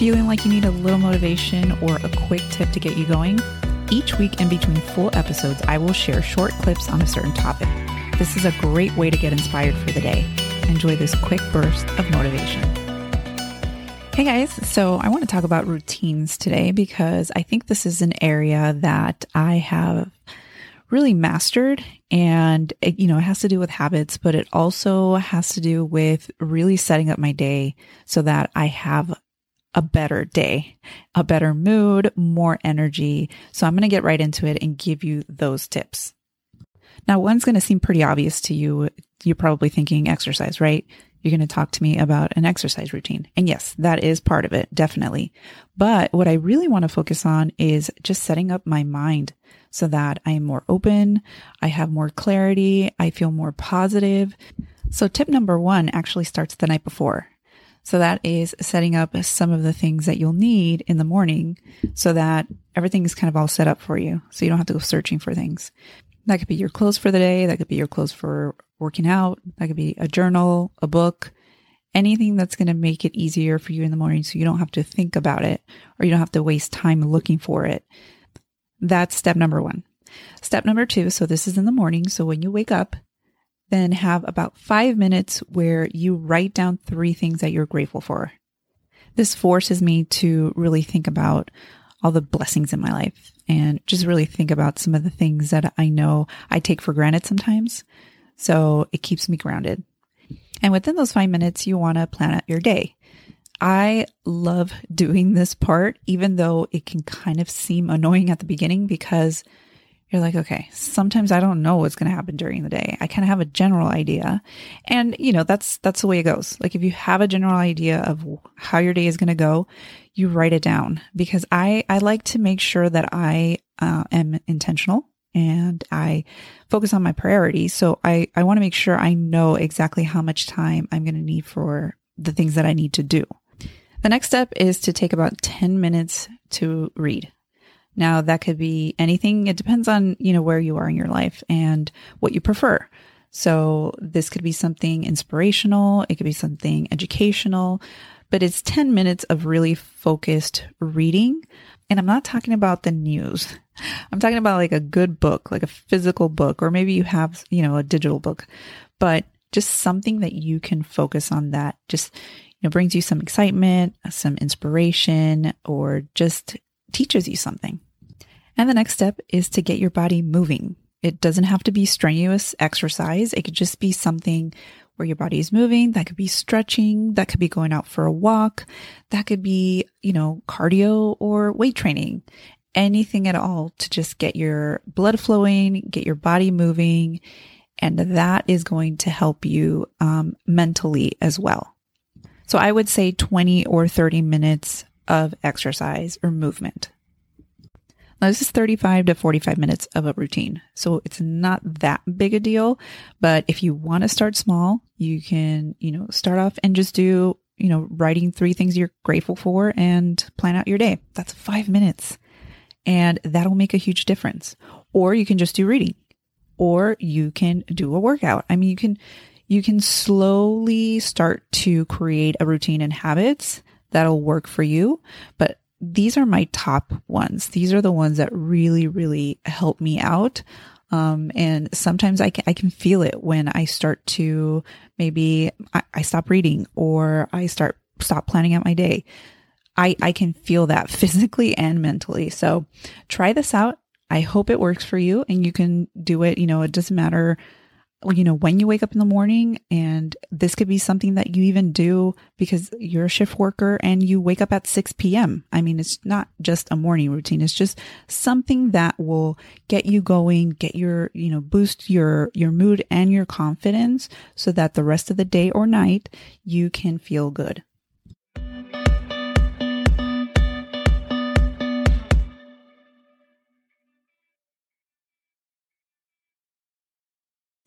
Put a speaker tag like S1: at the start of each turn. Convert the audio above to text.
S1: Feeling like you need a little motivation or a quick tip to get you going? Each week in between full episodes, I will share short clips on a certain topic. This is a great way to get inspired for the day. Enjoy this quick burst of motivation. Hey guys, so I want to talk about routines today because I think this is an area that I have really mastered and it, you know it has to do with habits but it also has to do with really setting up my day so that i have a better day a better mood more energy so i'm going to get right into it and give you those tips now one's going to seem pretty obvious to you you're probably thinking exercise right you're going to talk to me about an exercise routine. And yes, that is part of it, definitely. But what I really want to focus on is just setting up my mind so that I am more open, I have more clarity, I feel more positive. So tip number one actually starts the night before. So that is setting up some of the things that you'll need in the morning so that everything is kind of all set up for you. So you don't have to go searching for things. That could be your clothes for the day. That could be your clothes for working out. That could be a journal, a book, anything that's going to make it easier for you in the morning so you don't have to think about it or you don't have to waste time looking for it. That's step number one. Step number two. So this is in the morning. So when you wake up, then have about five minutes where you write down three things that you're grateful for. This forces me to really think about all the blessings in my life and just really think about some of the things that I know I take for granted sometimes. So it keeps me grounded. And within those five minutes, you want to plan out your day. I love doing this part, even though it can kind of seem annoying at the beginning because you're like, okay, sometimes I don't know what's going to happen during the day. I kind of have a general idea. And, you know, that's, that's the way it goes. Like if you have a general idea of how your day is going to go, you write it down because I, I like to make sure that I uh, am intentional and I focus on my priorities. So I, I want to make sure I know exactly how much time I'm going to need for the things that I need to do. The next step is to take about 10 minutes to read. Now that could be anything. It depends on, you know, where you are in your life and what you prefer. So this could be something inspirational. It could be something educational, but it's 10 minutes of really focused reading. And I'm not talking about the news. I'm talking about like a good book, like a physical book, or maybe you have, you know, a digital book, but just something that you can focus on that just, you know, brings you some excitement, some inspiration, or just teaches you something. And the next step is to get your body moving. It doesn't have to be strenuous exercise. It could just be something where your body is moving. That could be stretching. That could be going out for a walk. That could be, you know, cardio or weight training. Anything at all to just get your blood flowing, get your body moving. And that is going to help you um, mentally as well. So I would say 20 or 30 minutes of exercise or movement. Now, this is 35 to 45 minutes of a routine. So it's not that big a deal. But if you want to start small, you can, you know, start off and just do, you know, writing three things you're grateful for and plan out your day. That's five minutes. And that'll make a huge difference. Or you can just do reading or you can do a workout. I mean, you can, you can slowly start to create a routine and habits that'll work for you. But these are my top ones. These are the ones that really, really help me out. Um, and sometimes I can, I can feel it when I start to maybe I, I stop reading or I start stop planning out my day. I, I can feel that physically and mentally. So try this out. I hope it works for you and you can do it. You know, it doesn't matter you know, when you wake up in the morning and this could be something that you even do because you're a shift worker and you wake up at 6 p.m. I mean, it's not just a morning routine. It's just something that will get you going, get your, you know, boost your, your mood and your confidence so that the rest of the day or night you can feel good.